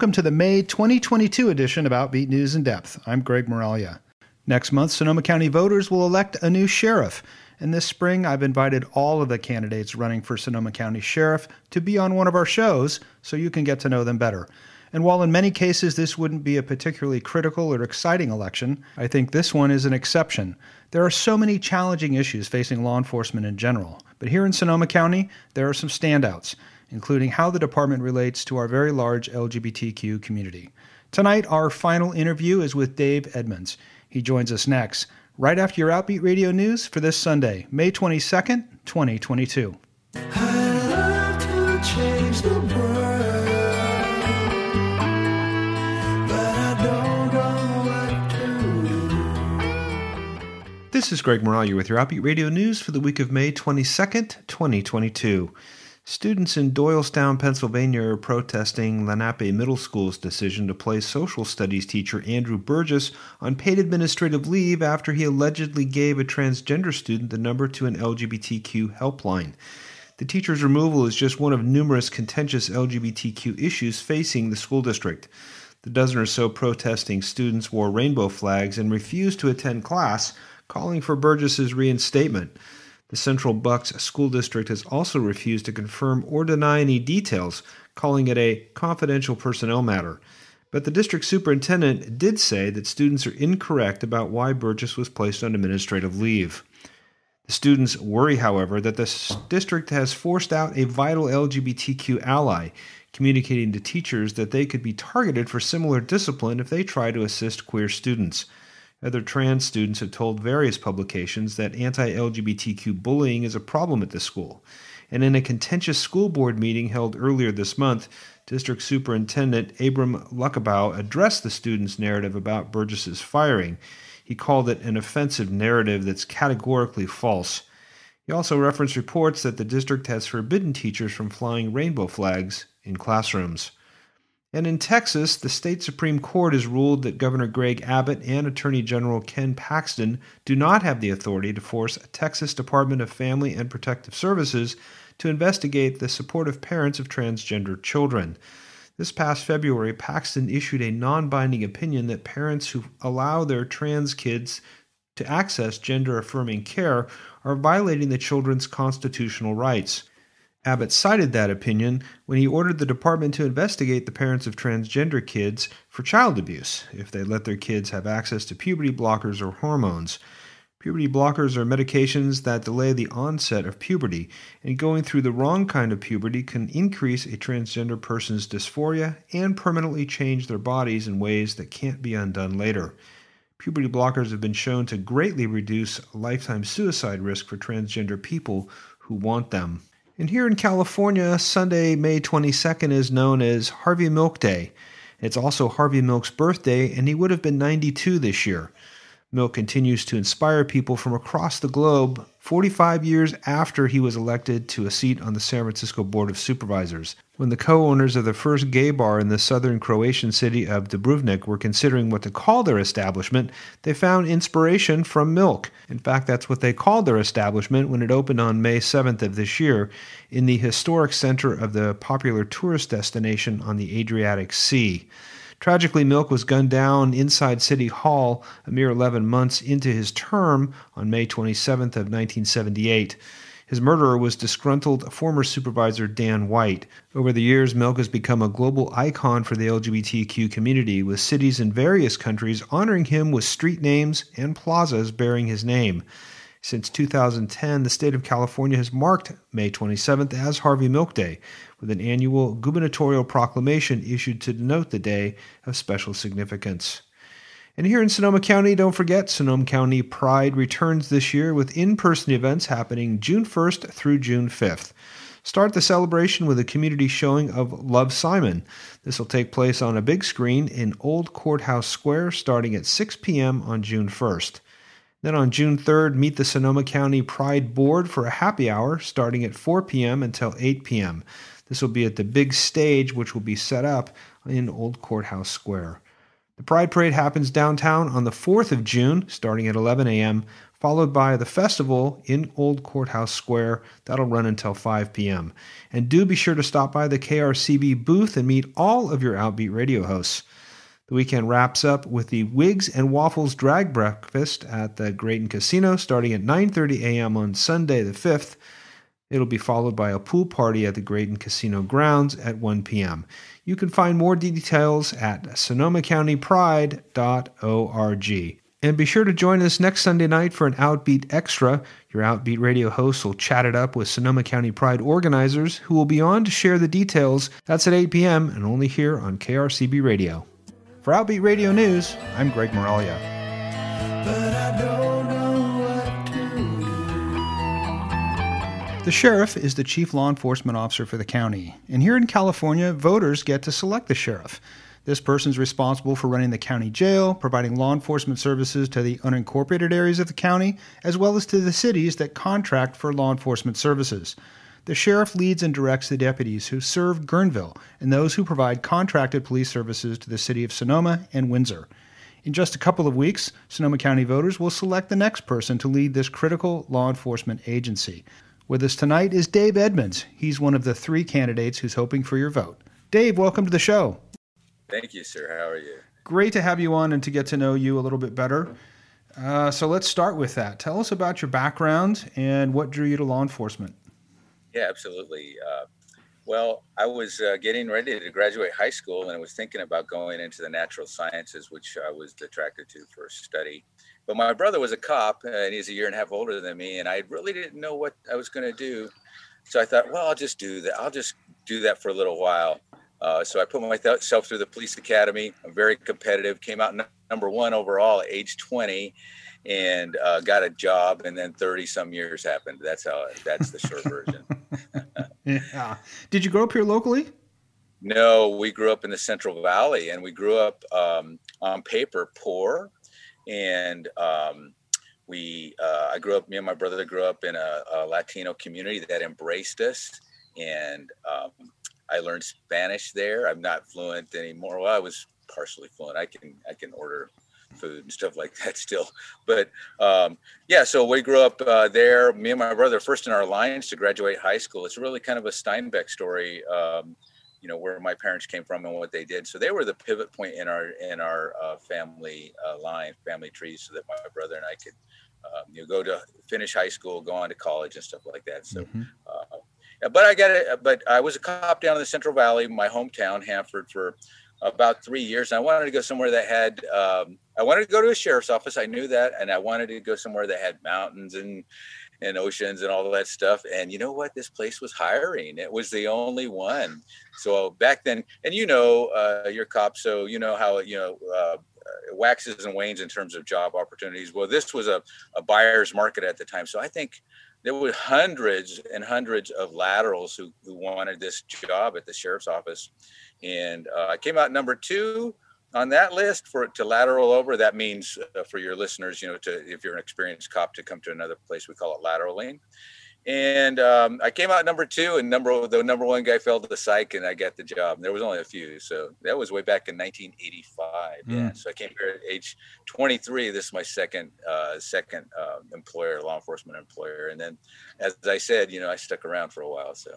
Welcome to the May 2022 edition of Outbeat News in Depth. I'm Greg Moralia. Next month, Sonoma County voters will elect a new sheriff. And this spring, I've invited all of the candidates running for Sonoma County Sheriff to be on one of our shows so you can get to know them better. And while in many cases this wouldn't be a particularly critical or exciting election, I think this one is an exception. There are so many challenging issues facing law enforcement in general, but here in Sonoma County, there are some standouts including how the department relates to our very large LGBTQ community. Tonight, our final interview is with Dave Edmonds. He joins us next, right after your Outbeat Radio News for this Sunday, May 22nd, 2022. This is Greg Moralia with your Outbeat Radio News for the week of May 22nd, 2022. Students in Doylestown, Pennsylvania are protesting Lenape Middle School's decision to place social studies teacher Andrew Burgess on paid administrative leave after he allegedly gave a transgender student the number to an LGBTQ helpline. The teacher's removal is just one of numerous contentious LGBTQ issues facing the school district. The dozen or so protesting students wore rainbow flags and refused to attend class, calling for Burgess's reinstatement. The Central Bucks School District has also refused to confirm or deny any details, calling it a confidential personnel matter. But the district superintendent did say that students are incorrect about why Burgess was placed on administrative leave. The students worry, however, that the district has forced out a vital LGBTQ ally, communicating to teachers that they could be targeted for similar discipline if they try to assist queer students. Other trans students have told various publications that anti LGBTQ bullying is a problem at the school. And in a contentious school board meeting held earlier this month, District Superintendent Abram Lucabaugh addressed the students' narrative about Burgess's firing. He called it an offensive narrative that's categorically false. He also referenced reports that the district has forbidden teachers from flying rainbow flags in classrooms. And in Texas, the state Supreme Court has ruled that Governor Greg Abbott and Attorney General Ken Paxton do not have the authority to force a Texas Department of Family and Protective Services to investigate the supportive parents of transgender children. This past February, Paxton issued a non binding opinion that parents who allow their trans kids to access gender affirming care are violating the children's constitutional rights. Abbott cited that opinion when he ordered the department to investigate the parents of transgender kids for child abuse if they let their kids have access to puberty blockers or hormones. Puberty blockers are medications that delay the onset of puberty, and going through the wrong kind of puberty can increase a transgender person's dysphoria and permanently change their bodies in ways that can't be undone later. Puberty blockers have been shown to greatly reduce lifetime suicide risk for transgender people who want them. And here in California, Sunday, May 22nd is known as Harvey Milk Day. It's also Harvey Milk's birthday, and he would have been 92 this year. Milk continues to inspire people from across the globe 45 years after he was elected to a seat on the San Francisco Board of Supervisors. When the co owners of the first gay bar in the southern Croatian city of Dubrovnik were considering what to call their establishment, they found inspiration from milk. In fact, that's what they called their establishment when it opened on May 7th of this year in the historic center of the popular tourist destination on the Adriatic Sea. Tragically, Milk was gunned down inside City Hall a mere 11 months into his term on May 27th of 1978. His murderer was disgruntled former supervisor Dan White. Over the years, Milk has become a global icon for the LGBTQ community, with cities in various countries honoring him with street names and plazas bearing his name. Since 2010, the state of California has marked May 27th as Harvey Milk Day, with an annual gubernatorial proclamation issued to denote the day of special significance. And here in Sonoma County, don't forget, Sonoma County Pride returns this year with in person events happening June 1st through June 5th. Start the celebration with a community showing of Love Simon. This will take place on a big screen in Old Courthouse Square starting at 6 p.m. on June 1st. Then on June 3rd, meet the Sonoma County Pride Board for a happy hour starting at 4 p.m. until 8 p.m. This will be at the big stage, which will be set up in Old Courthouse Square. The Pride Parade happens downtown on the 4th of June, starting at 11 a.m., followed by the festival in Old Courthouse Square. That'll run until 5 p.m. And do be sure to stop by the KRCB booth and meet all of your Outbeat radio hosts. The weekend wraps up with the Wigs and Waffles Drag Breakfast at the Graton Casino starting at 9:30 a.m. on Sunday the 5th. It'll be followed by a pool party at the Graton Casino grounds at 1 p.m. You can find more details at sonomacountypride.org. And be sure to join us next Sunday night for an Outbeat Extra. Your Outbeat radio host will chat it up with Sonoma County Pride organizers who will be on to share the details. That's at 8 p.m. and only here on KRCB Radio. For Outbeat Radio News, I'm Greg Moralia. The sheriff is the chief law enforcement officer for the county. And here in California, voters get to select the sheriff. This person is responsible for running the county jail, providing law enforcement services to the unincorporated areas of the county, as well as to the cities that contract for law enforcement services. The sheriff leads and directs the deputies who serve Guerneville and those who provide contracted police services to the city of Sonoma and Windsor. In just a couple of weeks, Sonoma County voters will select the next person to lead this critical law enforcement agency. With us tonight is Dave Edmonds. He's one of the three candidates who's hoping for your vote. Dave, welcome to the show. Thank you, sir. How are you? Great to have you on and to get to know you a little bit better. Uh, so let's start with that. Tell us about your background and what drew you to law enforcement. Yeah, absolutely. Uh, well, I was uh, getting ready to graduate high school and I was thinking about going into the natural sciences, which I was attracted to for study. But my brother was a cop and he's a year and a half older than me, and I really didn't know what I was going to do. So I thought, well, I'll just do that. I'll just do that for a little while. Uh, so I put myself through the police academy. I'm very competitive. Came out n- number one overall at age 20, and uh, got a job. And then 30 some years happened. That's how. That's the short version. Yeah. Did you grow up here locally? No, we grew up in the Central Valley, and we grew up um, on paper poor, and um, we. Uh, I grew up. Me and my brother grew up in a, a Latino community that embraced us, and um, I learned Spanish there. I'm not fluent anymore. Well, I was partially fluent. I can I can order food and stuff like that still. But um, yeah, so we grew up uh, there. Me and my brother, first in our lines to graduate high school. It's really kind of a Steinbeck story. Um, you know where my parents came from and what they did. So they were the pivot point in our in our uh, family uh, line, family tree, so that my brother and I could um, you know, go to finish high school, go on to college and stuff like that. So. Mm-hmm. Uh, but I got it. But I was a cop down in the Central Valley, my hometown, Hanford, for about three years. I wanted to go somewhere that had, um, I wanted to go to a sheriff's office. I knew that. And I wanted to go somewhere that had mountains and, and oceans and all that stuff. And you know what? This place was hiring. It was the only one. So back then, and you know, uh, you're cop, so you know how, you know, uh, waxes and wanes in terms of job opportunities. Well, this was a, a buyer's market at the time. So I think there were hundreds and hundreds of laterals who, who wanted this job at the sheriff's office. And uh, I came out number two on that list for to lateral over. That means uh, for your listeners, you know, to if you're an experienced cop to come to another place, we call it lateraling. And um, I came out number two, and number the number one guy fell to the psych, and I got the job. There was only a few, so that was way back in 1985. Mm. Yeah, so I came here at age 23. This is my second uh, second uh, employer, law enforcement employer, and then, as I said, you know, I stuck around for a while. So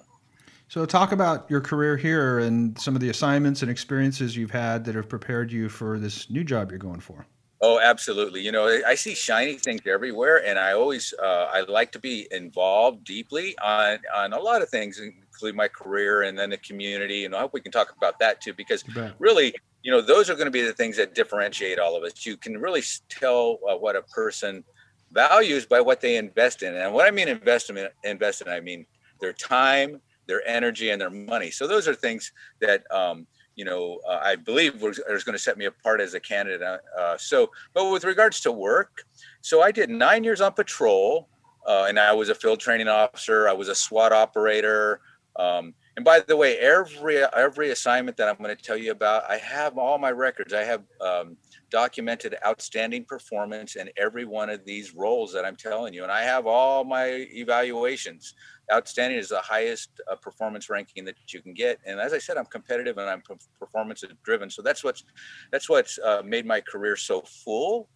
so, talk about your career here and some of the assignments and experiences you've had that have prepared you for this new job you're going for. Oh, absolutely. You know, I see shiny things everywhere, and I always uh, I like to be involved deeply on on a lot of things, including my career and then the community. And I hope we can talk about that too, because really, you know, those are going to be the things that differentiate all of us. You can really tell uh, what a person values by what they invest in, and what I mean investment invest in, I mean their time their energy and their money. So those are things that um, you know uh, I believe was going to set me apart as a candidate. Uh, uh, so, but with regards to work, so I did nine years on patrol, uh, and I was a field training officer. I was a SWAT operator. Um, and by the way, every every assignment that I'm going to tell you about, I have all my records. I have um, documented outstanding performance in every one of these roles that I'm telling you, and I have all my evaluations outstanding is the highest uh, performance ranking that you can get. And as I said, I'm competitive and I'm performance driven. So that's what's that's what's uh, made my career so full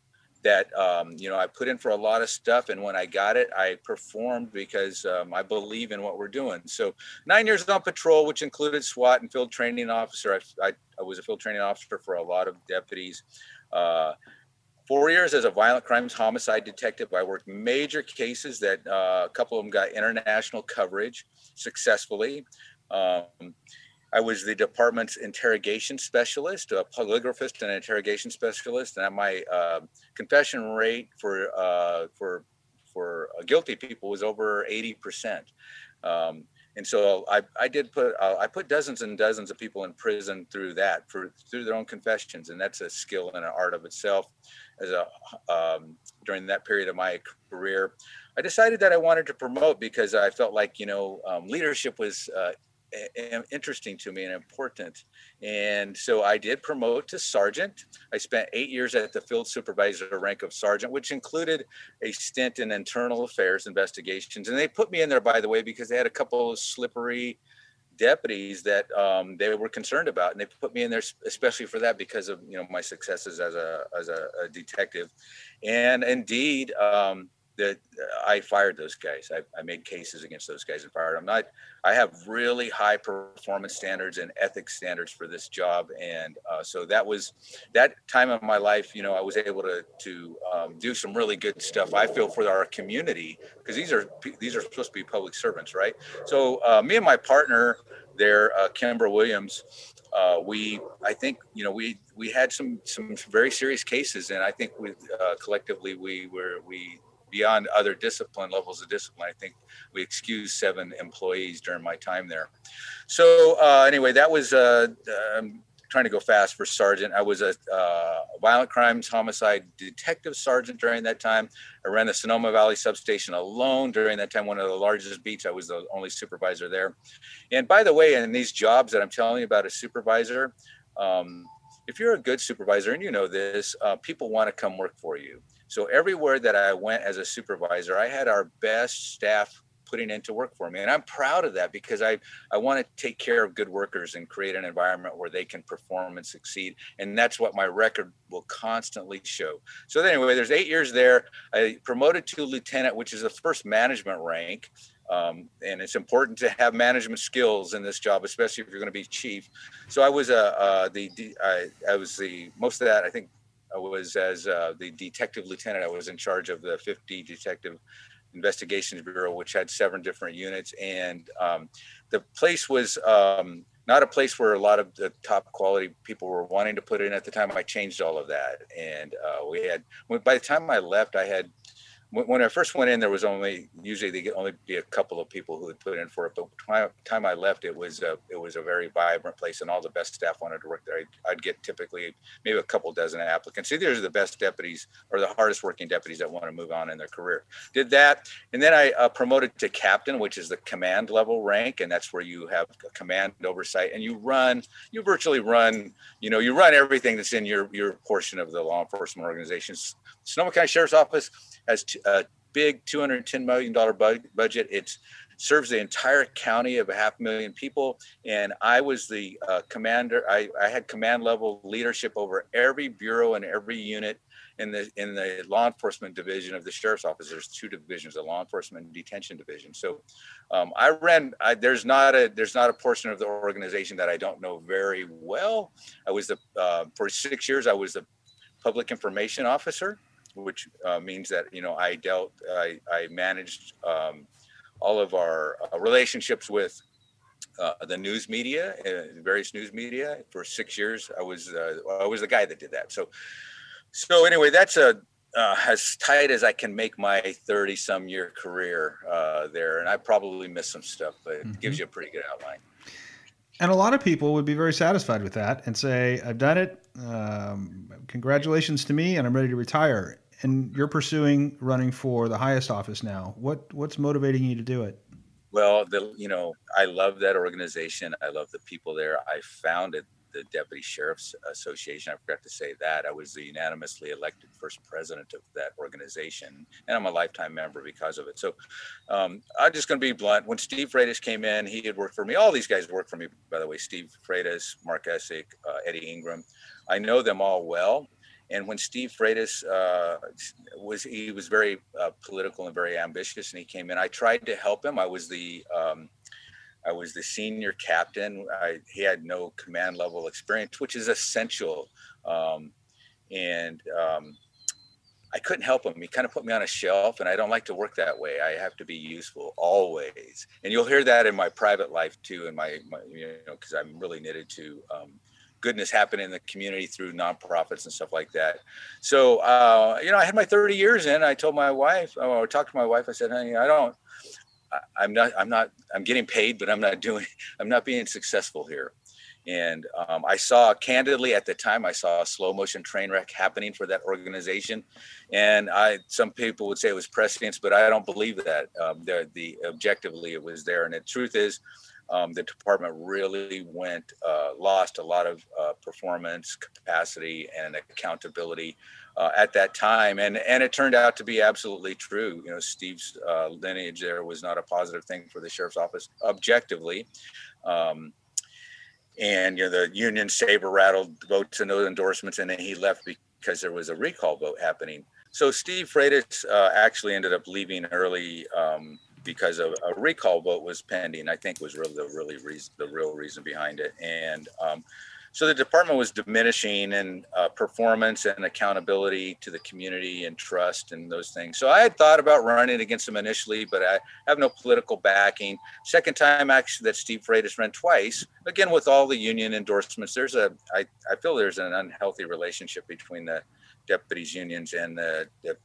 that um, you know I put in for a lot of stuff, and when I got it, I performed because um, I believe in what we're doing. So nine years on patrol, which included SWAT and field training officer. I, I, I was a field training officer for a lot of deputies. Uh, four years as a violent crimes homicide detective. I worked major cases that uh, a couple of them got international coverage successfully. Um, I was the department's interrogation specialist, a polygraphist and interrogation specialist, and my uh, confession rate for uh, for for guilty people was over eighty percent. Um, and so I, I did put uh, I put dozens and dozens of people in prison through that for through their own confessions, and that's a skill and an art of itself. As a um, during that period of my career, I decided that I wanted to promote because I felt like you know um, leadership was uh, interesting to me and important. And so I did promote to sergeant. I spent eight years at the field supervisor rank of sergeant, which included a stint in internal affairs investigations. And they put me in there, by the way, because they had a couple of slippery deputies that um, they were concerned about, and they put me in there especially for that because of you know my successes as a as a, a detective. And indeed, um, that uh, I fired those guys. I, I, made cases against those guys and fired them. Not, I have really high performance standards and ethics standards for this job, and uh, so that was that time of my life. You know, I was able to to um, do some really good stuff. I feel for our community because these are these are supposed to be public servants, right? So uh, me and my partner there, uh, Kimber Williams, uh, we I think you know we we had some some very serious cases, and I think we uh, collectively we were we beyond other discipline levels of discipline. I think we excused seven employees during my time there. So uh, anyway, that was uh, um, trying to go fast for sergeant. I was a uh, violent crimes homicide detective sergeant during that time. I ran the Sonoma Valley substation alone during that time, one of the largest beats. I was the only supervisor there. And by the way, in these jobs that I'm telling you about as supervisor, um, if you're a good supervisor and you know this, uh, people want to come work for you. So everywhere that I went as a supervisor, I had our best staff putting into work for me. And I'm proud of that because I, I want to take care of good workers and create an environment where they can perform and succeed. And that's what my record will constantly show. So anyway, there's eight years there. I promoted to lieutenant, which is the first management rank. Um, and it's important to have management skills in this job, especially if you're going to be chief. So I was uh, uh, the I, I was the most of that I think I was as uh, the detective lieutenant. I was in charge of the 50 Detective Investigations Bureau, which had seven different units, and um, the place was um, not a place where a lot of the top quality people were wanting to put in at the time. I changed all of that, and uh, we had. By the time I left, I had when I first went in, there was only usually they only be a couple of people who had put in for it. But by the time I left, it was a it was a very vibrant place, and all the best staff wanted to work there. I'd, I'd get typically maybe a couple dozen applicants. See, these are the best deputies or the hardest working deputies that want to move on in their career. Did that, and then I uh, promoted to captain, which is the command level rank, and that's where you have command oversight, and you run, you virtually run, you know, you run everything that's in your your portion of the law enforcement organizations. Sonoma County Sheriff's Office has a big $210 million budget. It serves the entire county of a half million people. And I was the uh, commander. I, I had command level leadership over every bureau and every unit in the in the law enforcement division of the sheriff's office. There's two divisions: the law enforcement and detention division. So um, I ran. I, there's not a there's not a portion of the organization that I don't know very well. I was the uh, for six years. I was the public information officer which uh, means that you know I dealt, I, I managed um, all of our uh, relationships with uh, the news media, uh, various news media for six years. I was uh, I was the guy that did that. So so anyway, that's a uh, as tight as I can make my 30 some year career there, and I probably missed some stuff, but it mm-hmm. gives you a pretty good outline. And a lot of people would be very satisfied with that and say, I've done it. Um, congratulations to me, and I'm ready to retire and you're pursuing running for the highest office now. What what's motivating you to do it? Well, the you know I love that organization. I love the people there. I founded the Deputy Sheriff's Association. I forgot to say that. I was the unanimously elected first president of that organization, and I'm a lifetime member because of it. So um, I'm just going to be blunt. When Steve Freitas came in, he had worked for me. All these guys worked for me, by the way. Steve Freitas, Mark Essick, uh, Eddie Engram. I know them all well and when Steve Freitas uh, was, he was very uh, political and very ambitious, and he came in. I tried to help him. I was the um, I was the senior captain. I, he had no command level experience, which is essential. Um, and um, I couldn't help him. He kind of put me on a shelf, and I don't like to work that way. I have to be useful always, and you'll hear that in my private life too. In my, my you know, because I'm really knitted to um, goodness happen in the community through nonprofits and stuff like that. So, uh, you know, I had my 30 years in. I told my wife, I talked to my wife. I said, "Honey, I don't. I, I'm not. I'm not. I'm getting paid, but I'm not doing. I'm not being successful here." And um, I saw candidly at the time, I saw a slow motion train wreck happening for that organization. And I, some people would say it was prescience, but I don't believe that. Um, the, the objectively it was there. And the truth is, um, the department really went uh, lost a lot of uh, performance capacity and accountability uh, at that time. And and it turned out to be absolutely true. You know steve's uh, lineage there was not a positive thing for the sheriff's office objectively. Um, and you know the union saber rattled votes and those endorsements, and then he left because there was a recall vote happening. So Steve Freitas uh, actually ended up leaving early um, because of a recall vote was pending. I think was really the really reason, the real reason behind it, and um, so the department was diminishing in uh, performance and accountability to the community and trust and those things. So I had thought about running against them initially, but I have no political backing. Second time actually that Steve Freitas ran twice, again with all the union endorsements. There's a I, I feel there's an unhealthy relationship between the deputies unions and the, the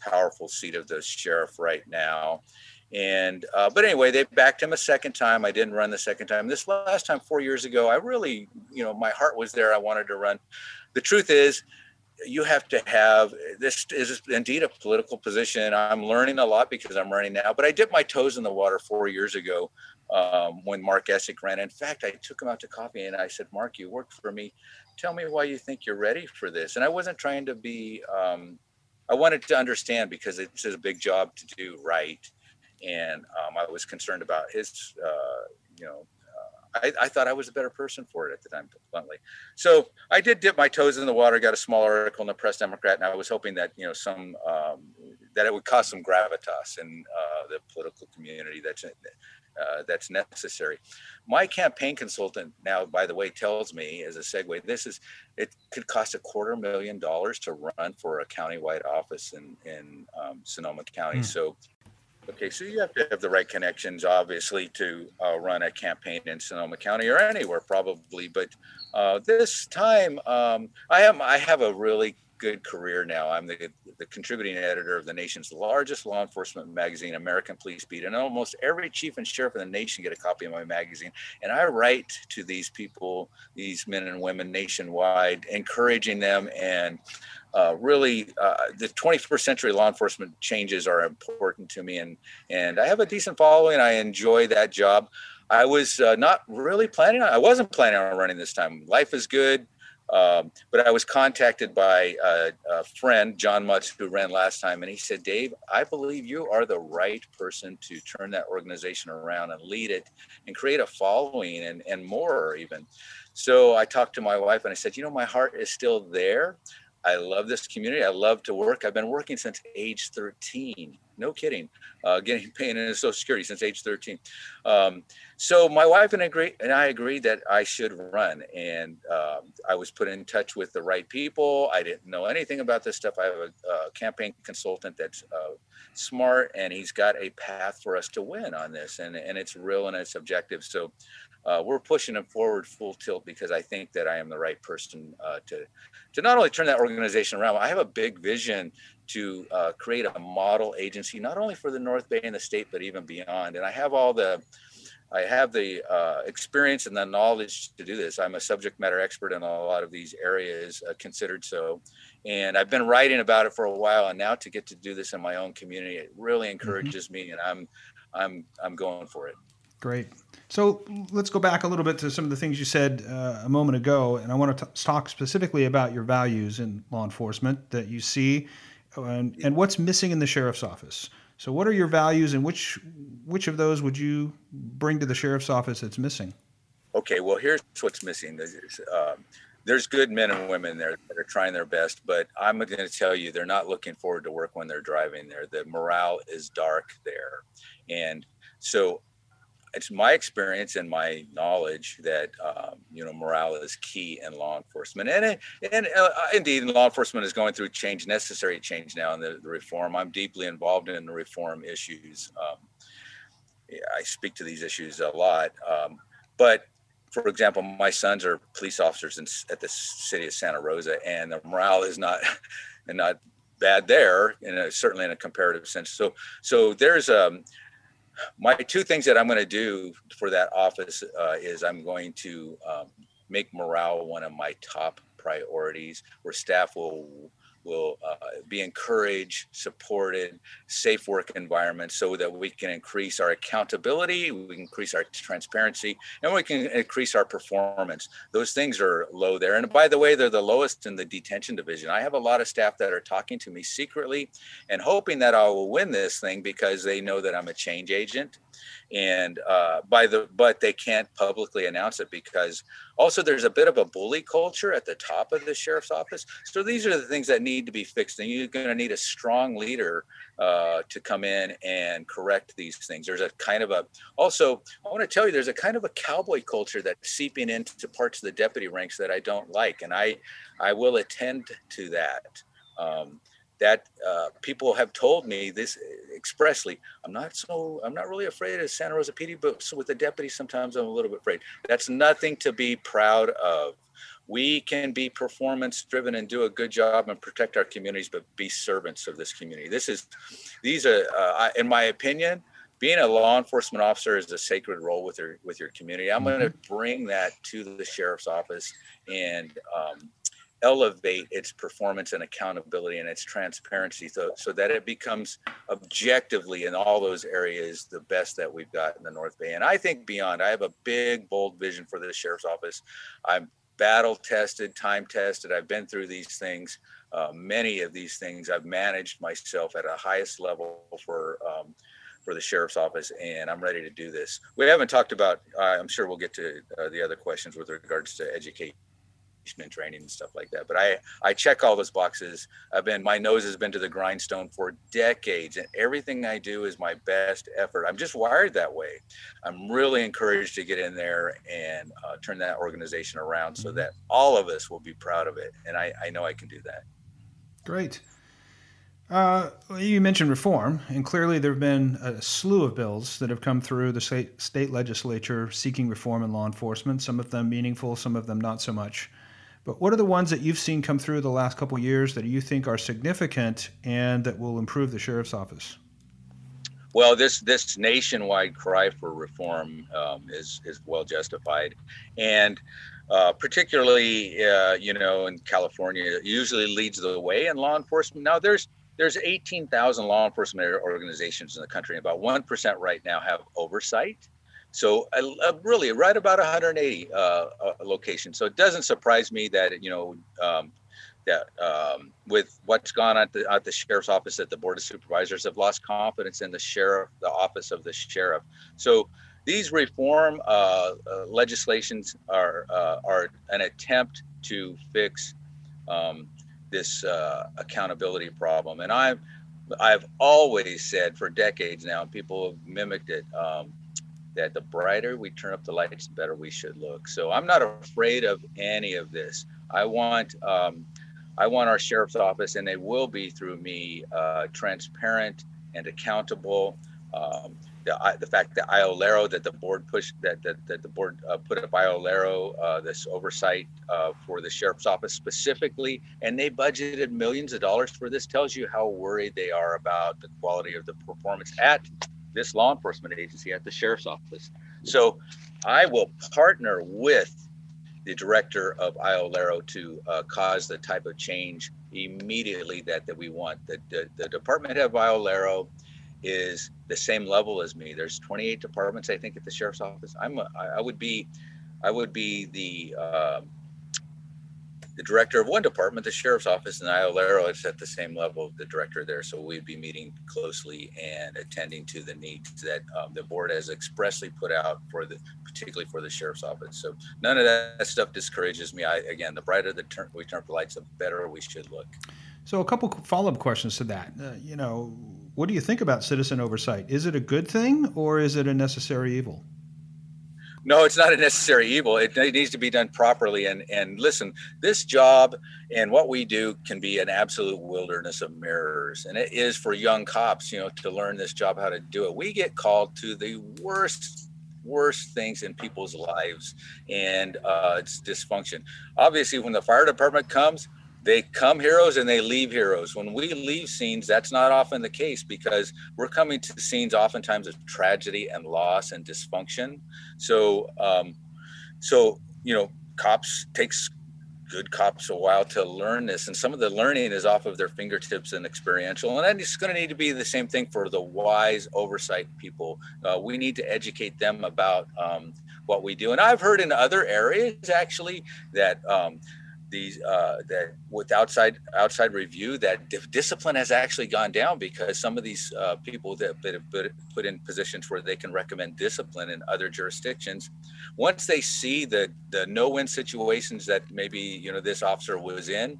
powerful seat of the sheriff right now. And uh, but anyway, they backed him a second time. I didn't run the second time. This last time, four years ago, I really, you know, my heart was there. I wanted to run. The truth is, you have to have this is indeed a political position. I'm learning a lot because I'm running now, but I dipped my toes in the water four years ago um, when Mark Essick ran. In fact, I took him out to coffee and I said, Mark, you worked for me. Tell me why you think you're ready for this. And I wasn't trying to be, um, I wanted to understand because it's a big job to do right and um, I was concerned about his, uh, you know, uh, I, I, thought I was a better person for it at the time, bluntly. So I did dip my toes in the water, got a small article in the Press Democrat, and I was hoping that you know some um, that it would cause some gravitas in uh, the political community that's uh, that's necessary. My campaign consultant now, by the way, tells me as a segue, this is it could cost a quarter million dollars to run for a countywide office in in um, Sonoma County. Mm. So Okay, so you have to have the right connections, obviously, to uh, run a campaign in Sonoma County or anywhere, probably. But uh, this time, um, I am I have a really good career now. I'm the, the contributing editor of the nation's largest law enforcement magazine, American Police Beat, and almost every chief and sheriff in the nation get a copy of my magazine. And I write to these people, these men and women nationwide, encouraging them and uh, really uh, the 21st century law enforcement changes are important to me and and i have a decent following i enjoy that job i was uh, not really planning on i wasn't planning on running this time life is good um, but i was contacted by a, a, friend john mutz who ran last time and he said dave i believe you are the right person to turn that organization around and lead it and create a following and, and more even so I talked to my wife and I said, you know, my heart is still there. I love this community. I love to work. I've been working since age 13. No kidding. Uh, getting paid in Social Security since age 13. Um, so my wife and I agree, and I agreed that I should run. And um, I was put in touch with the right people. I didn't know anything about this stuff. I have a, campaign consultant that's uh, smart, and he's got a path for us to win on this. And, and it's real and it's objective. So uh, we're pushing it forward full tilt because I think that I am the right person uh, to to not only turn that organization around. I have a big vision to uh, create a model agency, not only for the North Bay and the state, but even beyond. And I have all the I have the uh, experience and the knowledge to do this. I'm a subject matter expert in a lot of these areas, uh, considered so. And I've been writing about it for a while, and now to get to do this in my own community, it really mm-hmm. encourages mm-hmm. me, and I'm I'm I'm going for it. Great. So let's go back a little bit to some of the things you said uh, a moment ago, and I want to t- talk specifically about your values in law enforcement that you see, and, and what's missing in the sheriff's office. So, what are your values, and which which of those would you bring to the sheriff's office that's missing? Okay, well, here's what's missing. Um, there's good men and women there that are trying their best, but I'm going to tell you, they're not looking forward to work when they're driving there. The morale is dark there. And so it's my experience and my knowledge that um, you know morale is key in law enforcement, and and uh, indeed, law enforcement is going through change, necessary change now in the, the reform. I'm deeply involved in the reform issues. Um, I speak to these issues a lot, um, but for example, my sons are police officers in, at the city of Santa Rosa, and the morale is not and not bad there, and certainly in a comparative sense. So, so there's um, my two things that I'm going to do for that office uh, is I'm going to um, make morale one of my top priorities, where staff will will uh, be encouraged, supported, safe work environment so that we can increase our accountability, we increase our transparency, and we can increase our performance. Those things are low there. And by the way, they're the lowest in the detention division. I have a lot of staff that are talking to me secretly and hoping that I will win this thing because they know that I'm a change agent and uh, by the but they can't publicly announce it because also there's a bit of a bully culture at the top of the sheriff's office. So these are the things that need to be fixed and you're going to need a strong leader uh, to come in and correct these things. There's a kind of a also i want to tell you there's a kind of a cowboy culture that's seeping into parts of the deputy ranks that i don't like and i i will attend to that. Um, that uh, people have told me this expressly. I'm not so I'm not really afraid of Santa Rosa PD, but with the deputy, sometimes I'm a little bit afraid. That's nothing to be proud of. We can be performance driven and do a good job and protect our communities, but be servants of this community. This is, these are, uh, in my opinion, being a law enforcement officer is a sacred role with your with your community. I'm mm-hmm. going to bring that to the sheriff's office and um, elevate its performance and accountability and its transparency so, so that it becomes objectively in all those areas the best that we've got in the North Bay. And I think beyond, I have a big, bold vision for the sheriff's office. I'm battle tested, time tested. I've been through these things. Uh, many of these things I've managed myself at a highest level for um, for the sheriff's office, and I'm ready to do this. We haven't talked about. Uh, I'm sure we'll get to uh, the other questions with regards to education and training and stuff like that. But I I check all those boxes. I've been my nose has been to the grindstone for decades, and everything I do is my best effort. I'm just wired that way. I'm really encouraged to get in there and uh, turn that organization around so that all of us will be proud of it, and I I know I can do that. Great. Uh, you mentioned reform, and clearly there have been a slew of bills that have come through the state, state legislature seeking reform in law enforcement, some of them meaningful, some of them not so much. But what are the ones that you've seen come through the last couple years that you think are significant and that will improve the sheriff's office? Well, this this nationwide cry for reform um, is is well justified, and uh, particularly uh, you know in California, usually leads the way in law enforcement. Now there's there's 18,000 law enforcement organizations in the country. About one percent right now have oversight, so uh, really, right about 180 uh, uh, locations. So it doesn't surprise me that you know um, that um, with what's gone at the at the sheriff's office, that the board of supervisors have lost confidence in the sheriff, the office of the sheriff. So these reform uh, uh, legislations are uh, are an attempt to fix um, this accountability problem, and I've I've always said for decades now, and people have mimicked it. Um, that the brighter we turn up the lights, the better we should look. So I'm not afraid of any of this. I want um, I want our sheriff's office, and they will be through me, uh, transparent and accountable. Um, the, the fact that IOLERO, that the board pushed, that, that, that the board uh, put up IOLERO, uh, this oversight uh, for the sheriff's office specifically, and they budgeted millions of dollars for this, tells you how worried they are about the quality of the performance at this law enforcement agency at the sheriff's office. So I will partner with the director of IOLERO to uh, cause the type of change immediately that, that we want. The, the, the department of IOLERO is the same level as me. There's 28 departments, I think, at the sheriff's office. I'm a, I would be, I would be the uh, the director of one department, the sheriff's office in Iolero, is at the same level of the director there. So we'd be meeting closely and attending to the needs that um, the board has expressly put out for the, particularly for the sheriff's office. So none of that stuff discourages me. I, again, the brighter the turn, we turn the lights, the better we should look. So a couple follow-up questions to that. Uh, you know, what do you think about citizen oversight? Is it a good thing or is it a necessary evil? No it's not a necessary evil. It, needs to be done properly. And and listen this job and what we do can be an absolute wilderness of mirrors. And it is for young cops you know to learn this job how to do it. We get called to the worst worst things in people's lives. And uh, it's dysfunction. Obviously when the fire department comes they come heroes and they leave heroes. When we leave scenes, that's not often the case because we're coming to scenes oftentimes of tragedy and loss and dysfunction. So, um, so you know, cops takes good cops a while to learn this, and some of the learning is off of their fingertips and experiential. And it's going to need to be the same thing for the wise oversight people. Uh, we need to educate them about um, what we do. And I've heard in other areas actually that. Um, these uh, that with outside outside review that discipline has actually gone down because some of these uh, people that, that have put, put in positions where they can recommend discipline in other jurisdictions once they see the the no-win situations that maybe you know this officer was in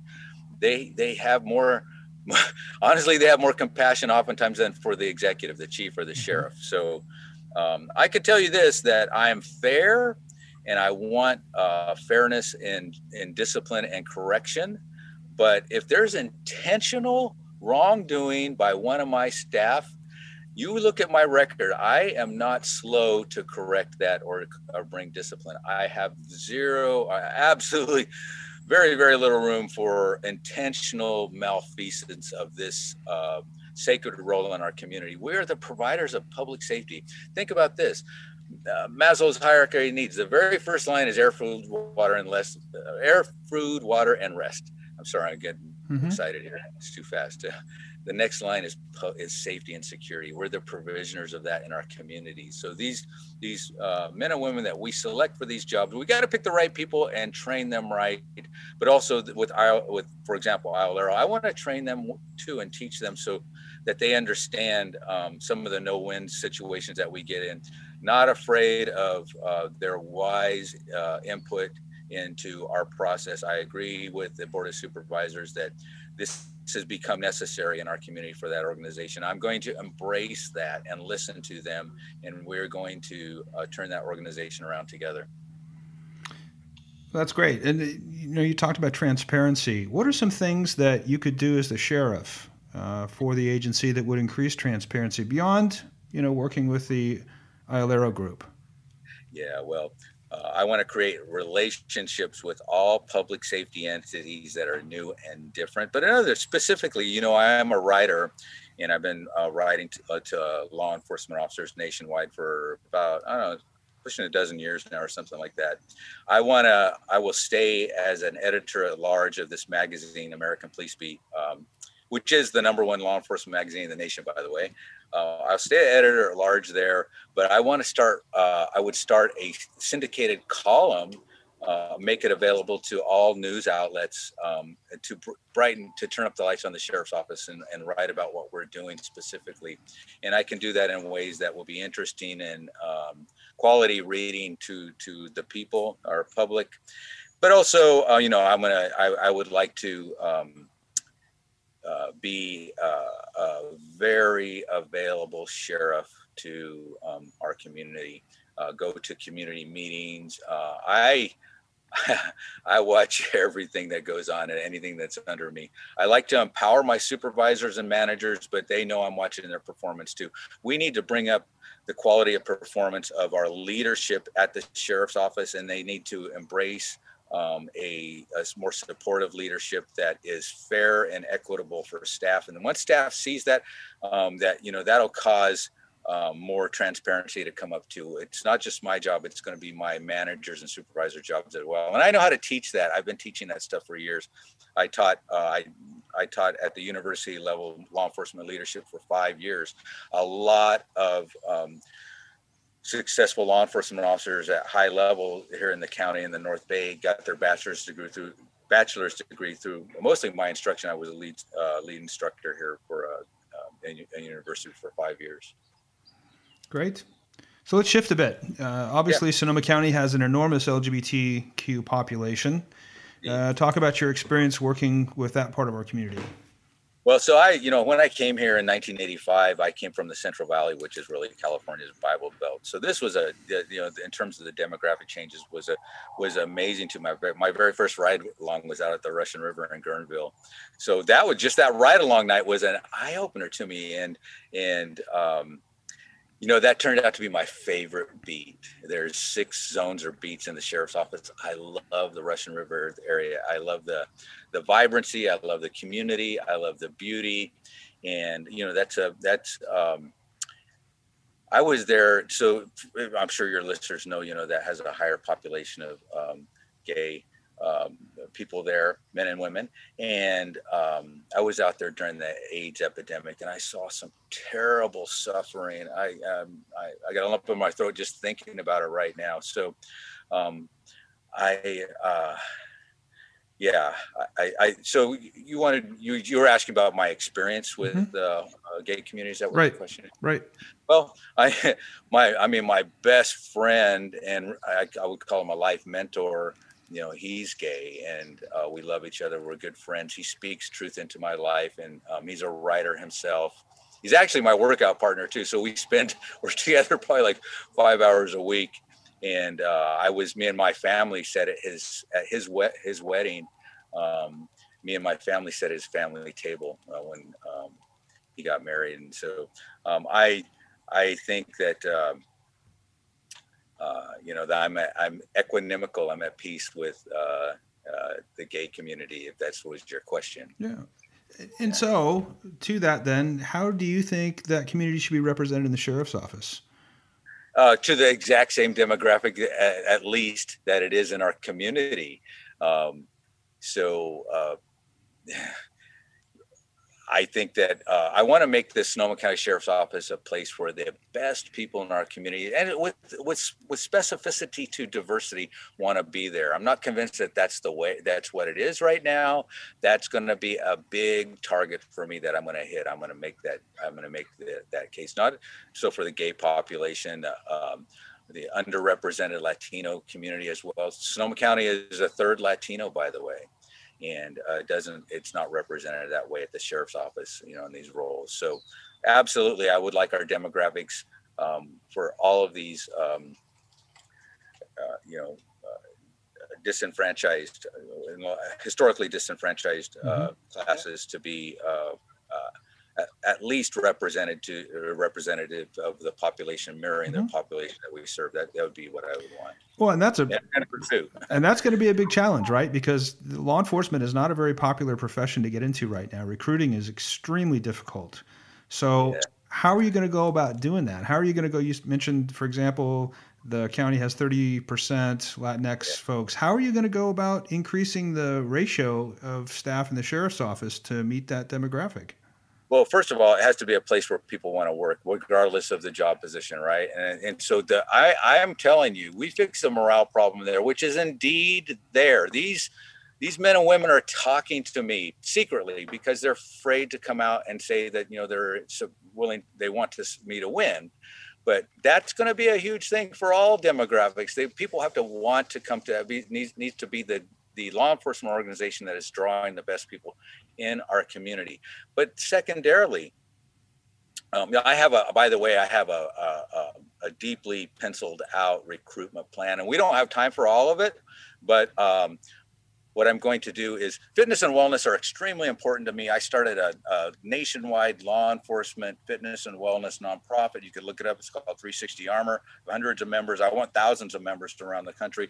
they they have more honestly they have more compassion oftentimes than for the executive the chief or the mm-hmm. sheriff so um, i could tell you this that i am fair and I want uh, fairness in in discipline and correction. But if there's intentional wrongdoing by one of my staff, you look at my record. I am not slow to correct that or, or bring discipline. I have zero, absolutely, very very little room for intentional malfeasance of this. Uh, sacred role in our community. We are the providers of public safety. Think about this uh, Maslow's hierarchy of needs. The very first line is air, food, water, and less. Uh, air, food, water, and rest. I'm sorry, I'm getting mm-hmm. excited here. It's too fast. Uh, the next line is is safety and security. We're the provisioners of that in our communities. So these these uh, men and women that we select for these jobs, we got to pick the right people and train them right. But also with with for example, Iolero, I want to train them too and teach them so that they understand um, some of the no-win situations that we get in not afraid of uh, their wise uh, input into our process. I agree with the Board of Supervisors that this has become necessary in our community for that organization. I'm going to embrace that and listen to them, and we're going to uh, turn that organization around together. That's great. And you know, you talked about transparency. What are some things that you could do as the sheriff uh, for the agency that would increase transparency beyond, you know, working with the Iolero Group? Yeah, well, uh, I want to create relationships with all public safety entities that are new and different. But another specifically, you know, I am a writer, and I've been uh, writing to, uh, to, law enforcement officers nationwide for about I don't know, pushing a dozen years now or something like that. I want to. I will stay as an editor at large of this magazine, American Police Beat. Um, which is the number one law enforcement magazine in the nation, by the way. Uh, I'll stay editor at large there, but I want to start. Uh, I would start a syndicated column, uh, make it available to all news outlets um, to brighten, to turn up the lights on the sheriff's office and, and, write about what we're doing specifically. And I can do that in ways that will be interesting and um, quality reading to to the people, our public. But also, uh, you know, I'm gonna. I, I would like to. Um, uh, be uh, a very available sheriff to um, our community. Uh, go to community meetings. Uh, I I watch everything that goes on and anything that's under me. I like to empower my supervisors and managers, but they know I'm watching their performance too. We need to bring up the quality of performance of our leadership at the sheriff's office, and they need to embrace um, a, a, more supportive leadership that is fair and equitable for staff. And then once staff sees that, um, that you know that'll cause um, more transparency to come up to. It's not just my job; it's going to be my managers and supervisor jobs as well. And I know how to teach that. I've been teaching that stuff for years. I taught. Uh, I I taught at the university level law enforcement leadership for five years. A lot of um, successful law enforcement officers at high level here in the county in the North Bay got their bachelor's degree through bachelor's degree through mostly my instruction. I was a lead uh, lead instructor here for uh, a, a, university for five years. Great. So let's shift a bit. Uh, obviously, yeah. Sonoma County has an enormous LGBTQ population. Uh, talk about your experience working with that part of our community. Well, so I, you know, when I came here in 1985, I came from the Central Valley, which is really California's Bible Belt. So this was a, you know, in terms of the demographic changes, was a was amazing to my my very first ride along was out at the Russian River in Guerneville. So that was just that ride along night was an eye opener to me, and and um, you know that turned out to be my favorite beat. There's six zones or beats in the sheriff's office. I love the russian river area. I love the the vibrancy. I love the community. I love the beauty. And you know that's a that's um i was there. So i'm sure your listeners know you know that has a higher population of um, gay um, people there, men and women. And um, I was out there during the AIDS epidemic, and I saw some terrible suffering. I um, I, I, got a lump in my throat just thinking about it right now. So, um, I. Uh, yeah, I, I, so you wanted you you were asking about my experience with mm-hmm. the uh, gay communities. That was right. the question. Right. Well, I my I mean my best friend and I, I would call him a life mentor you know he's gay and uh, we love each other we're good friends. He speaks truth into my life and um, he's a writer himself. He's actually my workout partner too so we spend we're together probably like five hours a week. And uh, i was me and my family sat at his at his wet his wedding um, me and my family sat at his family table uh, when um, he got married. And so um, i i think that um, uh, you know, that I'm I'm equanimical. I'm at peace with uh, uh, the gay community. If that's was your question. Yeah. And so, to that, then, how do you think that community should be represented in the sheriff's office? Uh, to the exact same demographic, at, at, least that it is in our community. Um, so, uh, I think that uh, I want to make the Sonoma County Sheriff's Office a place where the best people in our community and with with with specificity to diversity want to be there. I'm not convinced that that's the way that's what it is right now. That's going to be a big target for me that I'm going to hit. I'm going to make that I'm going to make the, that case. Not so for the gay population. Um, the underrepresented Latino community as well. Sonoma County is a third Latino, by the way and uh, it doesn't it's not represented that way at the sheriff's office you know in these roles so absolutely i would like our demographics um, for all of these um, uh, you know uh, disenfranchised uh, historically disenfranchised uh, mm-hmm. classes to be uh, at least represented to uh, representative of the population mirroring mm-hmm. the population that we serve that that would be what i would want. Well and that's a and, pursue and that's going to be a big challenge right? Because law enforcement is not a very popular profession to get into right now. Recruiting is extremely difficult. So yeah. how are you going to go about doing that? How are you going to go you mentioned for example the county has 30% latinx yeah. folks. How are you going to go about increasing the ratio of staff in the sheriff's office to meet that demographic well first of all it has to be a place where people want to work regardless of the job position right? And, and so the i i am telling you we fixed the morale problem there which is indeed there. These these men and women are talking to me secretly because they're afraid to come out and say that you know they're willing they want to, me to win. But that's going to be a huge thing for all demographics. They people have to want to come to be needs, needs to be the the law enforcement organization that is drawing the best people in our community. But secondarily, um, I have a, by the way, I have a, a, a, deeply penciled out recruitment plan, and we don't have time for all of it. But um, what I'm going to do is fitness and wellness are extremely important to me. I started a, a, nationwide law enforcement fitness and wellness nonprofit. You could look it up. It's called 360 Armor. Hundreds of members. I want thousands of members around the country.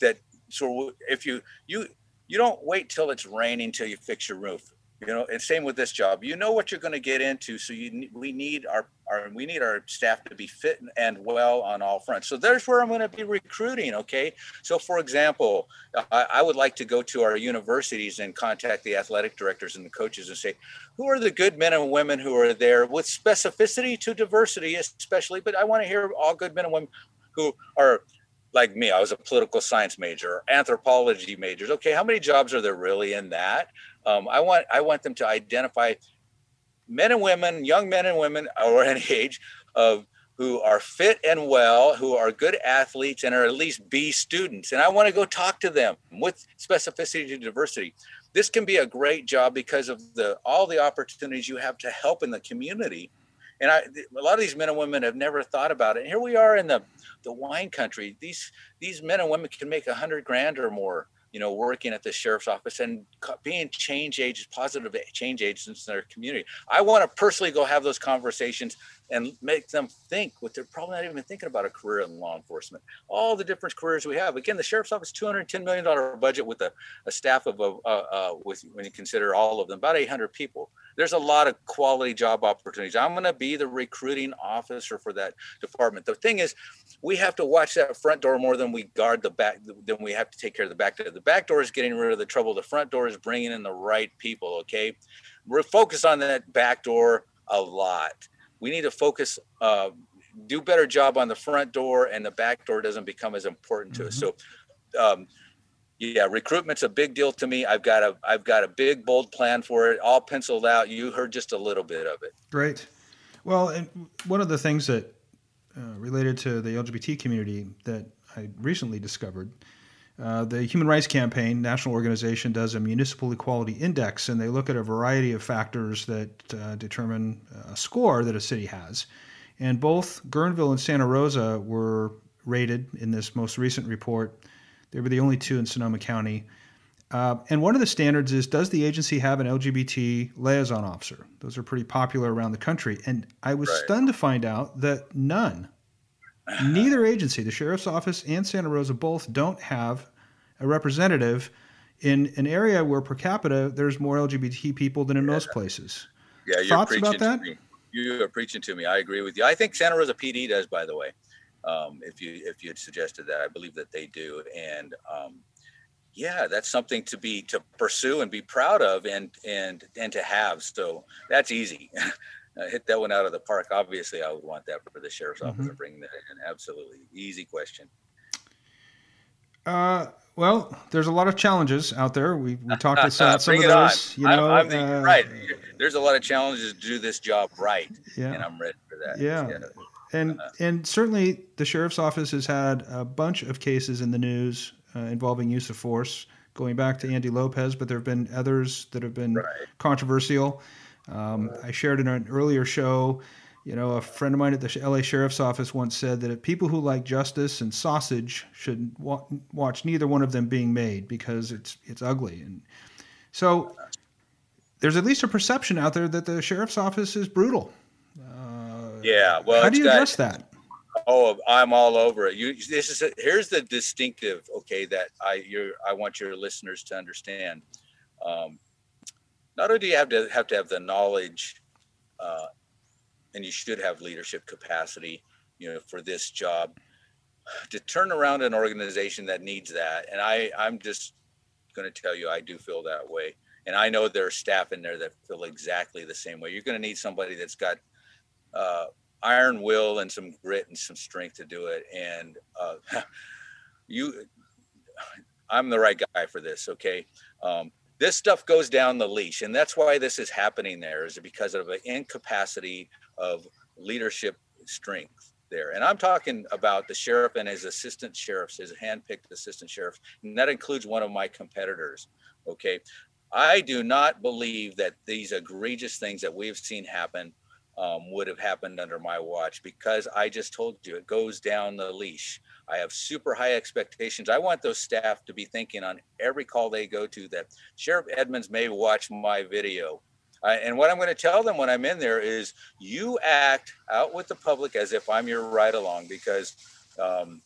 That so if you you you don't wait till it's raining till you fix your roof you know and same with this job. You know what you're going to get into so you we need our, our we need our staff to be fit and well on all fronts. So there's where i'm going to be recruiting okay? So for example I, I, would like to go to our universities and contact the athletic directors and the coaches and say who are the good men and women who are there with specificity to diversity especially? But i want to hear all good men and women who are like me, I was a political science major, anthropology majors. Okay, how many jobs are there really in that? Um, I want I want them to identify men and women, young men and women, or any age of who are fit and well, who are good athletes, and are at least B students. And I want to go talk to them with specificity to diversity. This can be a great job because of the all the opportunities you have to help in the community. And I, a lot of these men and women have never thought about it. And here we are in the the wine country. These these men and women can make a hundred grand or more you know, working at the sheriff's office and being change agents, positive change agents in their community. I want to personally go have those conversations and make them think what they're probably not even thinking about a career in law enforcement. All the different careers we have. Again, the sheriff's office, $210 million budget with a, a staff of, uh, uh, with, when you consider all of them, about 800 people. There's a lot of quality job opportunities. I'm going to be the recruiting officer for that department. The thing is, we have to watch that front door more than we guard the back, than we have to take care of the back door. The back door is getting rid of the trouble. The front door is bringing in the right people. Okay. We're focused on that back door a lot we need to focus uh, do better job on the front door and the back door doesn't become as important to mm-hmm. us so um, yeah recruitment's a big deal to me. I've got a i've got a big bold plan for it all penciled out. You heard just a little bit of it. Great. Well and one of the things that uh, related to the lgbt community that i recently discovered uh, the Human Rights Campaign, national organization, does a municipal equality index, and they look at a variety of factors that uh, determine a score that a city has. And both Guerneville and Santa Rosa were rated in this most recent report. They were the only two in Sonoma County. Uh, and one of the standards is Does the agency have an LGBT liaison officer? Those are pretty popular around the country. And I was right. stunned to find out that none Neither agency, the sheriff's office and Santa Rosa, both don't have a representative in an area where per capita there's more LGBT people than in yeah. most places. Yeah, you're Thoughts preaching about that? To me. You are preaching to me. I agree with you. I think Santa Rosa PD does, by the way. Um, if you if you had suggested that, I believe that they do, and um, yeah, that's something to be to pursue and be proud of, and and and to have. So that's easy. uh, hit that one out of the park. Obviously, I would want that for the sheriff's office mm-hmm. to bring that in. Absolutely, easy question. Uh, well, there's a lot of challenges out there. We we talked about some of those. You know, I'm, I'm the, uh, right. There's a lot of challenges to do this job right, yeah. and I'm ready for that. Yeah. yeah. And uh, and certainly the sheriff's office has had a bunch of cases in the news uh, involving use of force, going back to Andy Lopez, but there have been others that have been right. controversial. Um, I shared in an earlier show, you know, a friend of mine at the LA Sheriff's Office once said that people who like justice and sausage should wa- watch neither one of them being made because it's it's ugly. And so there's at least a perception out there that the sheriff's office is brutal. Uh, yeah. Well, how do you got, address that? Oh, I'm all over it. You, this is a, here's the distinctive. Okay, that I you I want your listeners to understand. Um, not only do you have to have to have the knowledge, uh, and you should have leadership capacity, you know, for this job, to turn around an organization that needs that. And I, I'm just going to tell you, I do feel that way. And I know there are staff in there that feel exactly the same way. You're going to need somebody that's got uh, iron will and some grit and some strength to do it. And uh, you, I'm the right guy for this. Okay. Um, this stuff goes down the leash and that's why this is happening there is because of an incapacity of leadership strength there and i'm talking about the sheriff and his assistant sheriffs his handpicked assistant sheriffs and that includes one of my competitors okay i do not believe that these egregious things that we've seen happen um, would have happened under my watch because I just told you it goes down the leash. I have super high expectations. I want those staff to be thinking on every call they go to that Sheriff Edmonds may watch my video. Uh, and what I'm going to tell them when I'm in there is you act out with the public as if I'm your ride along because um,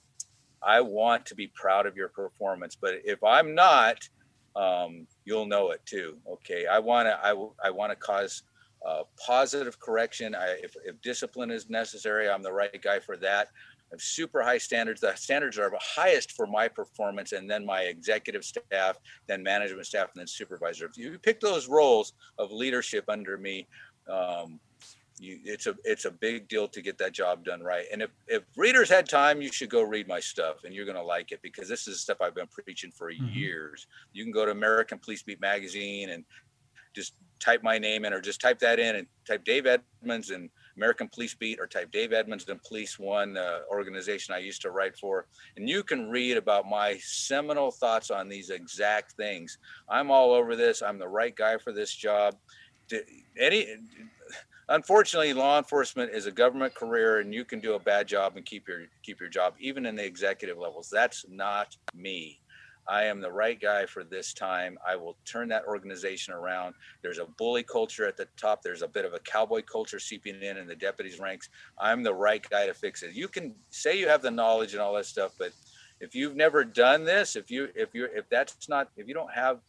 I want to be proud of your performance. But if I'm not, um, you'll know it too. Okay. I want to, I, I want to cause uh, positive correction. I, if, if, discipline is necessary, I'm the right guy for that. Super high standards. The standards are highest for my performance, and then my executive staff, then management staff, and then supervisor. If you pick those roles of leadership under me, um, you, it's a it's a big deal to get that job done right. And if if readers had time, you should go read my stuff, and you're going to like it because this is stuff I've been preaching for mm-hmm. years. You can go to American Police Beat magazine and just type my name in, or just type that in and type Dave Edmonds and American Police Beat, or type Dave Edmonds and Police One uh, organization I used to write for, and you can read about my seminal thoughts on these exact things. I'm all over this. I'm the right guy for this job. Any unfortunately, law enforcement is a government career, and you can do a bad job and keep your keep your job, even in the executive levels. That's not me. I am the right guy for this time. I will turn that organization around. There's a bully culture at the top. There's a bit of a cowboy culture seeping in in the deputies' ranks. I'm the right guy to fix it. You can say you have the knowledge and all that stuff, but if you've never done this, if you if you if that's not if you don't have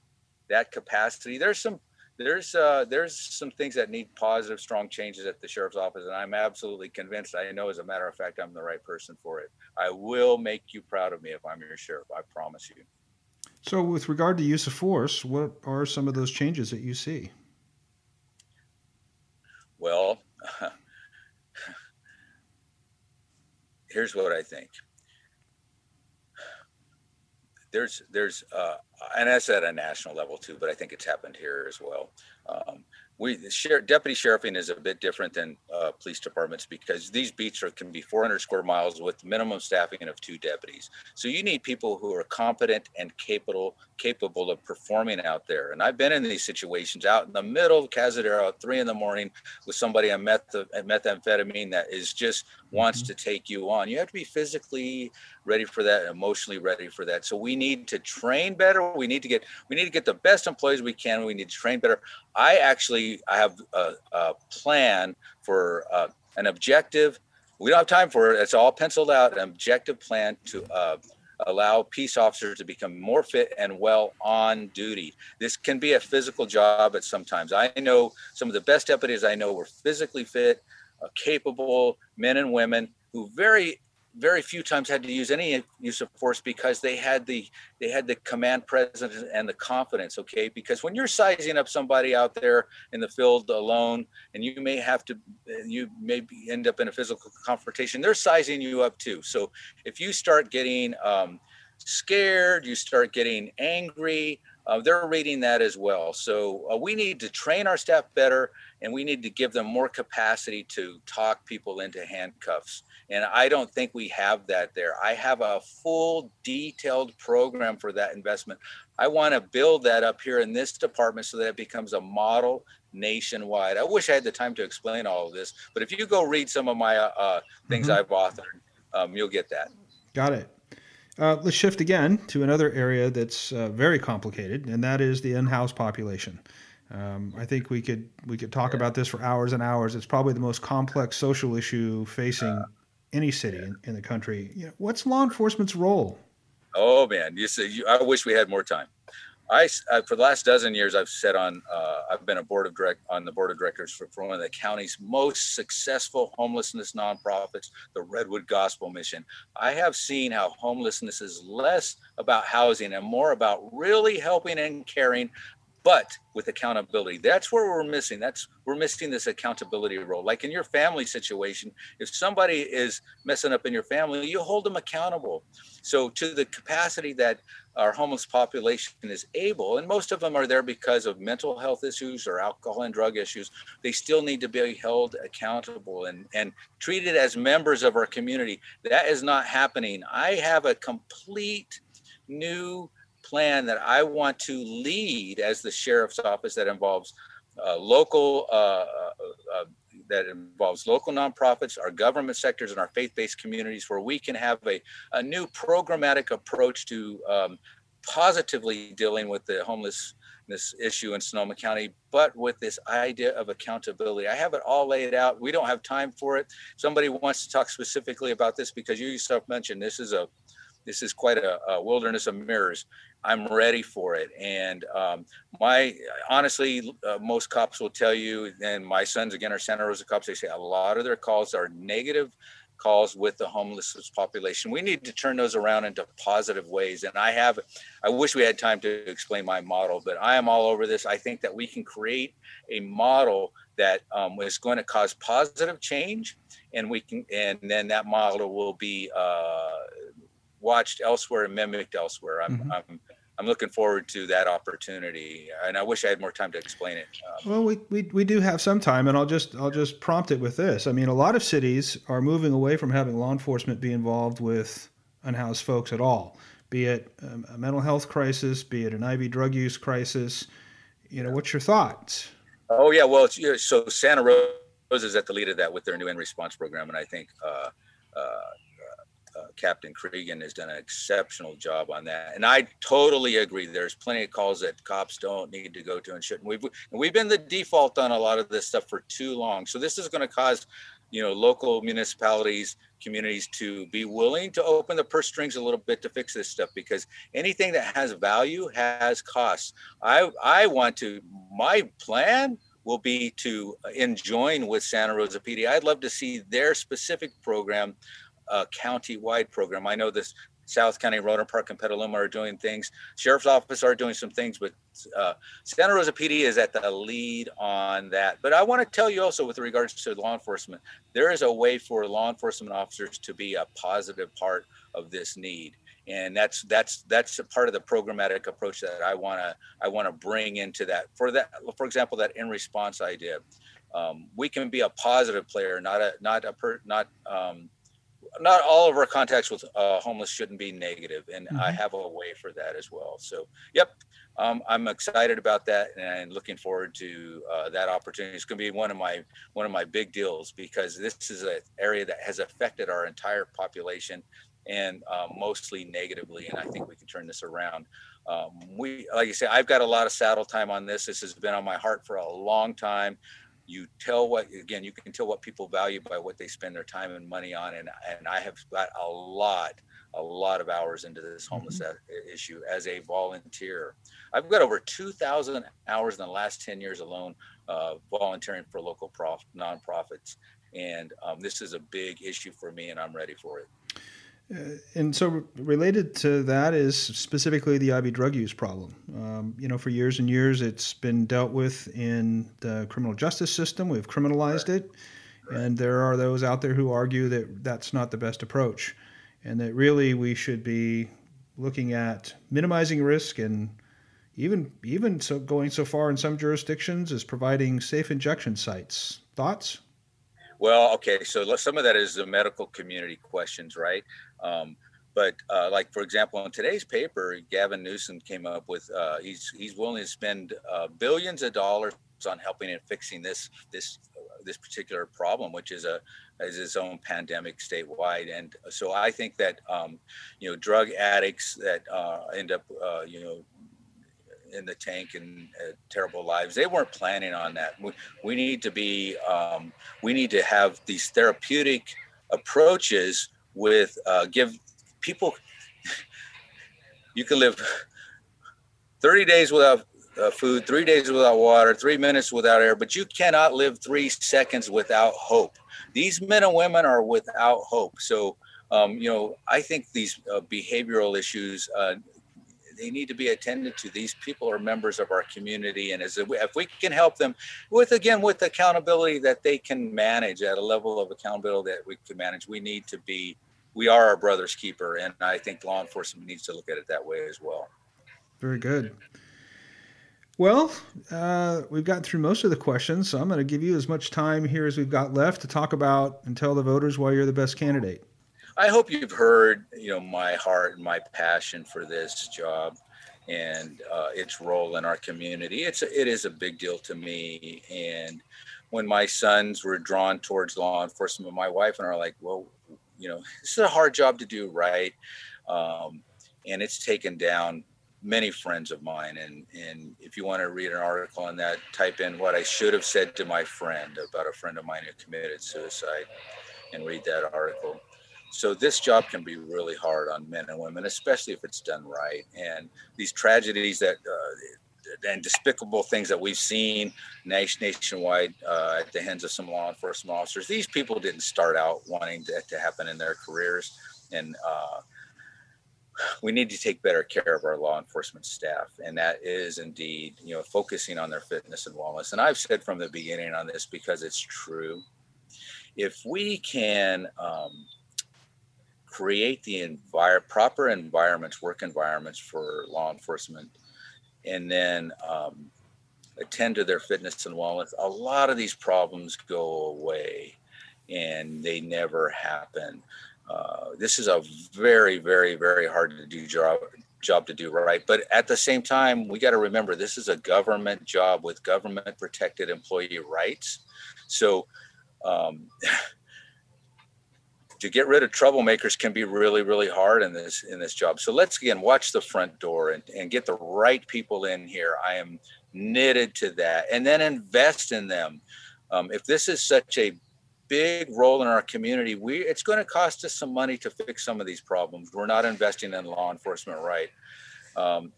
that capacity, there's some there's uh, there's some things that need positive, strong changes at the sheriff's office, and I'm absolutely convinced. I know, as a matter of fact, I'm the right person for it. I will make you proud of me if I'm your sheriff. I promise you. So, with regard to use of force, what are some of those changes that you see? Well, here's what I think there's there's uh, and that's at a national level too, but I think it's happened here as well. Um, we sheriff, deputy sheriffing is a bit different than uh, police departments because these beats are, can be 400 square miles with minimum staffing of two deputies. So you need people who are competent and capable capable of performing out there. And I've been in these situations out in the middle of Cazadero at three in the morning with somebody on meth- methamphetamine that is just wants mm-hmm. to take you on. You have to be physically ready for that, emotionally ready for that. So we need to train better. We need to get we need to get the best employees we can. We need to train better. I actually I have a, a plan for uh, an objective. We don't have time for it. It's all penciled out. An objective plan to uh, allow peace officers to become more fit and well on duty. This can be a physical job at sometimes. I know some of the best deputies I know were physically fit, uh, capable men and women who very very few times had to use any use of force because they had the they had the command presence and the confidence okay because when you're sizing up somebody out there in the field alone and you may have to you may end up in a physical confrontation they're sizing you up too so if you start getting um, scared you start getting angry uh, they're reading that as well. So uh, we need to train our staff better and we need to give them more capacity to talk people into handcuffs. And I don't think we have that there. I have a full detailed program for that investment. I want to build that up here in this department so that it becomes a model nationwide. I wish I had the time to explain all of this, but if you go read some of my uh, uh things mm-hmm. I've authored, um, you'll get that. Got it. Uh, let's shift again to another area that's uh, very complicated, and that is the in-house population. Um, I think we could we could talk about this for hours and hours. It's probably the most complex social issue facing any city in, in the country. You know, what's law enforcement's role? Oh man, you say you, I wish we had more time. I, I, for the last dozen years I've sat on uh, I've been a board of direct on the board of directors for, for, one of the county's most successful homelessness nonprofits, the Redwood Gospel Mission. I have seen how homelessness is less about housing and more about really helping and caring but with accountability that's where we're missing that's we're missing this accountability role. Like in your family situation if somebody is messing up in your family you hold them accountable. So to the capacity that our homeless population is able and most of them are there because of mental health issues or alcohol and drug issues they still need to be held accountable and and treated as members of our community. That is not happening. I have a complete new plan that I want to lead as the sheriff's office that involves uh, local uh, uh, uh, that involves local nonprofits, our government sectors, and our faith-based communities, where we can have a, a new programmatic approach to um, positively dealing with the homelessness issue in Sonoma County, but with this idea of accountability. I have it all laid out. We don't have time for it. Somebody wants to talk specifically about this because you yourself mentioned this is a this is quite a, a wilderness of mirrors. I'm ready for it. And um, my honestly, uh, most cops will tell you, and my sons again are Santa Rosa cops. They say a lot of their calls are negative calls with the homeless population. We need to turn those around into positive ways. And I have, I wish we had time to explain my model, but I am all over this. I think that we can create a model that um, is going to cause positive change, and we can, and then that model will be uh, watched elsewhere and mimicked elsewhere. I'm, mm-hmm. I'm I'm looking forward to that opportunity, and I wish I had more time to explain it. Um, well, we, we, we do have some time, and I'll just I'll just prompt it with this. I mean, a lot of cities are moving away from having law enforcement be involved with unhoused folks at all, be it a mental health crisis, be it an IV drug use crisis. You know, what's your thoughts? Oh yeah, well, so Santa Rosa is at the lead of that with their new in response program, and I think. Uh, uh, uh, Captain Cregan has done an exceptional job on that. And I totally agree. There's plenty of calls that cops don't need to go to and shouldn't. We've and we've been the default on a lot of this stuff for too long. So this is going to cause, you know, local municipalities, communities to be willing to open the purse strings a little bit to fix this stuff because anything that has value has costs. I I want to my plan will be to uh, enjoin with Santa Rosa PD. I'd love to see their specific program a county-wide program. I know this South County, Rohnert Park, and Petaluma are doing things. Sheriff's Office are doing some things, but uh, Santa Rosa PD is at the lead on that. But I want to tell you also, with regards to law enforcement, there is a way for law enforcement officers to be a positive part of this need, and that's that's that's a part of the programmatic approach that I want to I want to bring into that. For that, for example, that in response idea, um, we can be a positive player, not a not a per, not um, not all of our contacts with uh, homeless shouldn't be negative, and mm-hmm. I have a way for that as well. So, yep, um, I'm excited about that and looking forward to uh, that opportunity. It's going to be one of my one of my big deals because this is an area that has affected our entire population and uh, mostly negatively, and I think we can turn this around. Um, we, like I say, I've got a lot of saddle time on this. This has been on my heart for a long time you tell what again you can tell what people value by what they spend their time and money on and and i have got a lot a lot of hours into this homeless mm-hmm. issue as a volunteer i've got over 2000 hours in the last 10 years alone uh, volunteering for local prof- nonprofits and um, this is a big issue for me and i'm ready for it and so, related to that is specifically the IV drug use problem. Um, you know, for years and years, it's been dealt with in the criminal justice system. We've criminalized right. it, right. and there are those out there who argue that that's not the best approach, and that really we should be looking at minimizing risk and even even so going so far in some jurisdictions as providing safe injection sites. Thoughts? Well, okay, so some of that is the medical community questions, right? Um, but uh, like for example, in today's paper, Gavin Newsom came up with uh, he's he's willing to spend uh, billions of dollars on helping and fixing this this this particular problem, which is a is its own pandemic statewide. And so I think that um, you know drug addicts that uh, end up uh, you know in the tank and uh, terrible lives. They weren't planning on that. We, we need to be, um, we need to have these therapeutic approaches with uh, give people. You can live 30 days without uh, food, three days without water, three minutes without air, but you cannot live three seconds without hope. These men and women are without hope. So, um, you know, I think these uh, behavioral issues uh, they need to be attended to. These people are members of our community, and as if we can help them with again with accountability that they can manage at a level of accountability that we can manage, we need to be. We are our brother's keeper, and I think law enforcement needs to look at it that way as well. Very good. Well, uh, we've gotten through most of the questions, so I'm going to give you as much time here as we've got left to talk about and tell the voters why you're the best candidate. I hope you've heard, you know, my heart and my passion for this job and uh, its role in our community. It's a, it is a big deal to me. And when my sons were drawn towards law enforcement, with my wife and I are like, well, you know, this is a hard job to do, right? Um, and it's taken down many friends of mine. And and if you want to read an article on that, type in what I should have said to my friend about a friend of mine who committed suicide, and read that article so this job can be really hard on men and women especially if it's done right and these tragedies that uh, and despicable things that we've seen nation, nationwide uh, at the hands of some law enforcement officers these people didn't start out wanting that to happen in their careers and uh, we need to take better care of our law enforcement staff, and that is indeed, you know, focusing on their fitness and wellness. And I've said from the beginning on this because it's true. If we can um, create the envir- proper environments, work environments for law enforcement, and then um, attend to their fitness and wellness, a lot of these problems go away and they never happen. Uh, this is a very, very, very hard to do job job to do right. But at the same time, we got to remember this is a government job with government protected employee rights. So um, to get rid of troublemakers can be really, really hard in this in this job. So let's again watch the front door and, and get the right people in here. I am knitted to that, and then invest in them. Um, if this is such a big role in our community. We it's going to cost us some money to fix some of these problems. We're not investing in law enforcement right. Um,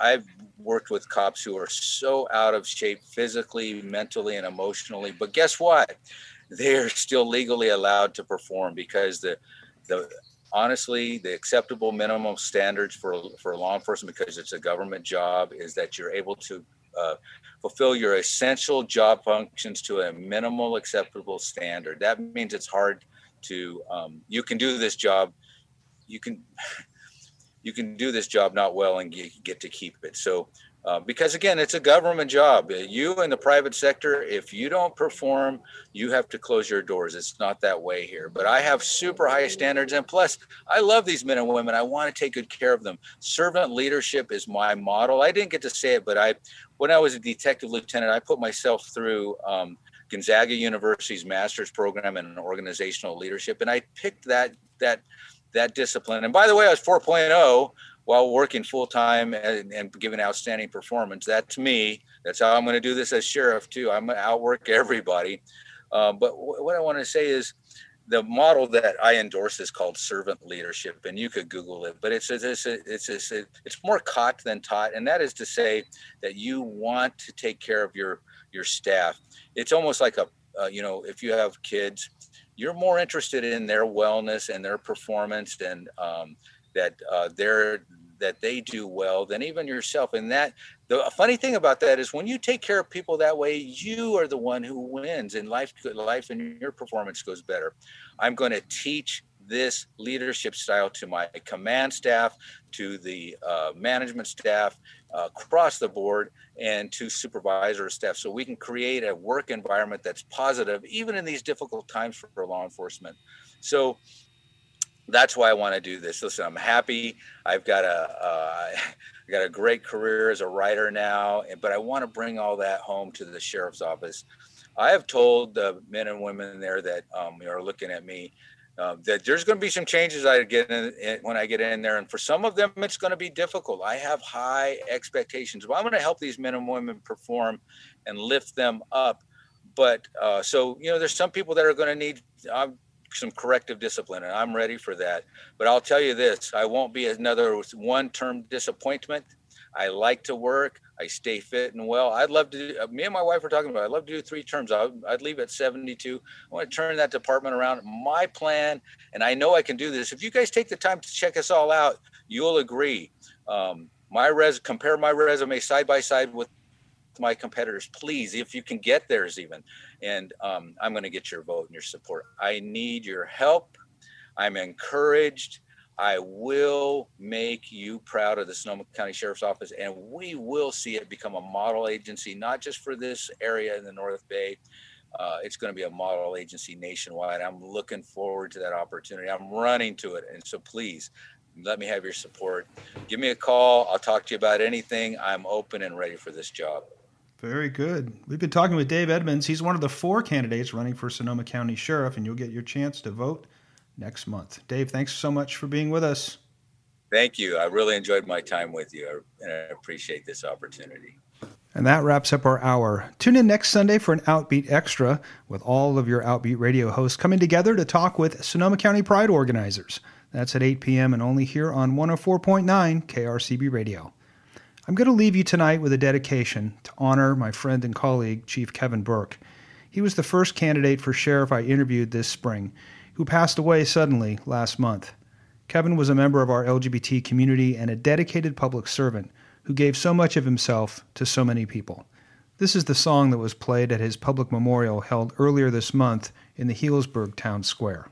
I've worked with cops who are so out of shape physically, mentally, and emotionally. But guess what? They're still legally allowed to perform because the the honestly the acceptable minimum standards for for law enforcement because it's a government job is that you're able to uh, fulfill your essential job functions to a minimal acceptable standard. That means it's hard to um, you can do this job, you can you can do this job not well and get, get to keep it. So uh, because again, it's a government job. You in the private sector, if you don't perform, you have to close your doors. It's not that way here. But I have super high standards, and plus, I love these men and women. I want to take good care of them. Servant leadership is my model. I didn't get to say it, but I, when I was a detective lieutenant, I put myself through. Um, Gonzaga University's master's program in organizational leadership, and I picked that that that discipline. And by the way, I was 4.0 while working full time and, and, giving outstanding performance. That's me. That's how I'm going to do this as sheriff too. I'm going to outwork everybody. Um, but w- what I want to say is the model that I endorse is called servant leadership, and you could Google it. But it's it's it's it's, it's more caught than taught, and that is to say that you want to take care of your your staff. It's almost like a uh, you know if you have kids, you're more interested in their wellness and their performance and um, that uh, they're that they do well than even yourself. And that the funny thing about that is when you take care of people that way, you are the one who wins and life life and your performance goes better. I'm going to teach this leadership style to my command staff, to the uh, management staff uh, across the board, and to supervisor staff, so we can create a work environment that's positive, even in these difficult times for, for law enforcement. So that's why I want to do this. Listen, I'm happy. I've got a uh, I got a great career as a writer now, but I want to bring all that home to the sheriff's office. I have told the men and women there that um, are looking at me uh, that there's going to be some changes I get in, in, when I get in there, and for some of them it's going to be difficult. I have high expectations, but I'm going to help these men and women perform and lift them up. But uh, so you know, there's some people that are going to need. I'm some corrective discipline, and I'm ready for that. But I'll tell you this: I won't be another one-term disappointment. I like to work. I stay fit and well. I'd love to. Uh, me and my wife were talking about. I'd love to do three terms. I'd, I'd leave at 72. I want to turn that department around. My plan, and I know I can do this. If you guys take the time to check us all out, you'll agree. Um, my res compare my resume side by side with my competitors, please, if you can get theirs even. And um, I'm going to get your vote and your support. I need your help. I'm encouraged. I will make you proud of the Sonoma County Sheriff's Office, and we will see it become a model agency, not just for this area in the North Bay. Uh, it's going to be a model agency nationwide. I'm looking forward to that opportunity. I'm running to it. And so please let me have your support. Give me a call. I'll talk to you about anything. I'm open and ready for this job. Very good. We've been talking with Dave Edmonds. He's one of the four candidates running for Sonoma County Sheriff, and you'll get your chance to vote next month. Dave, thanks so much for being with us. Thank you. I really enjoyed my time with you, and I appreciate this opportunity. And that wraps up our hour. Tune in next Sunday for an Outbeat Extra with all of your Outbeat radio hosts coming together to talk with Sonoma County Pride organizers. That's at 8 p.m. and only here on 104.9 KRCB Radio. I'm going to leave you tonight with a dedication to honor my friend and colleague, Chief Kevin Burke. He was the first candidate for sheriff I interviewed this spring, who passed away suddenly last month. Kevin was a member of our LGBT community and a dedicated public servant who gave so much of himself to so many people. This is the song that was played at his public memorial held earlier this month in the Healdsburg Town Square.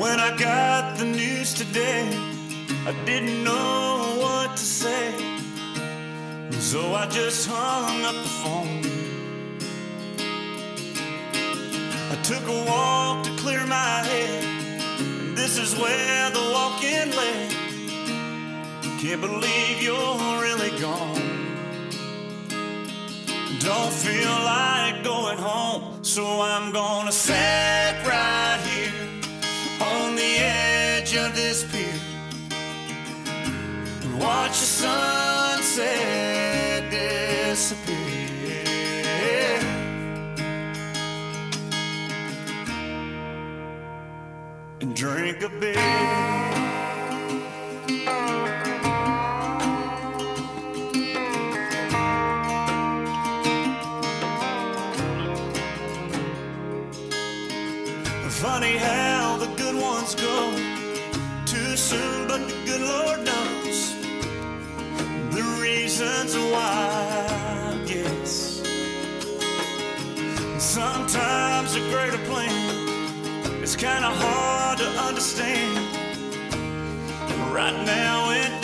When I got the news today, I didn't know what to say. So I just hung up the phone. I took a walk to clear my head. And this is where the walk in led. Can't believe you're really gone. Don't feel like going home, so I'm gonna sit right pier and watch the sunset disappear. And drink a beer. Plan is kind of hard to understand. Right now, it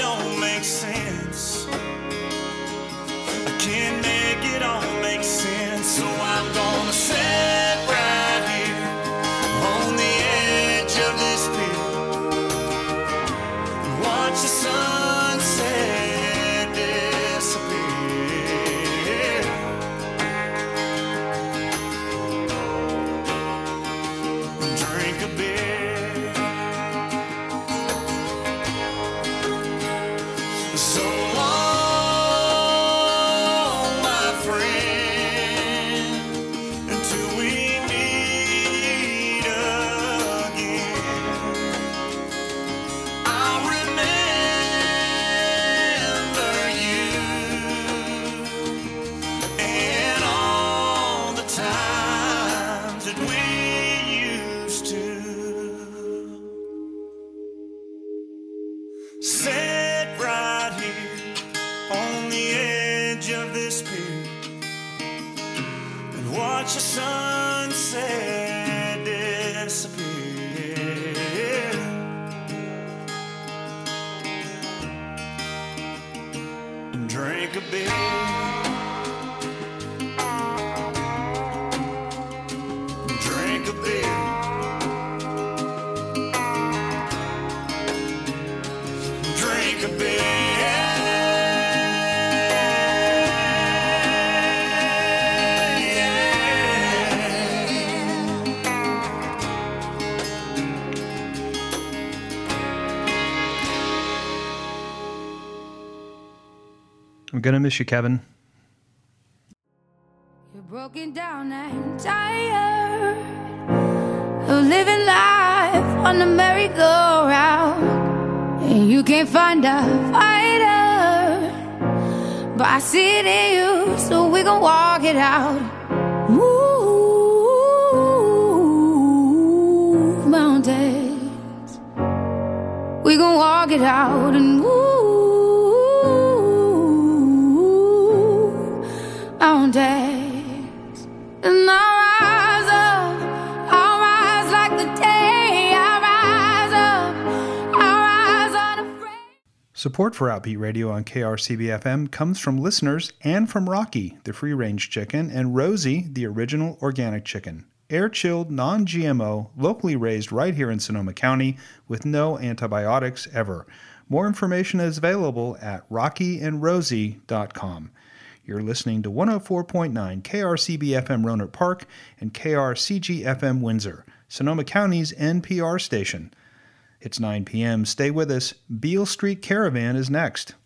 and drink To miss you, Kevin. Support for Outbeat Radio on KRCB FM comes from listeners and from Rocky, the free range chicken, and Rosie, the original organic chicken. Air chilled, non GMO, locally raised right here in Sonoma County with no antibiotics ever. More information is available at rockyandrosie.com. You're listening to 104.9 KRCB FM Rohnert Park and KRCB FM Windsor, Sonoma County's NPR station. It's 9 p.m. Stay with us. Beale Street Caravan is next.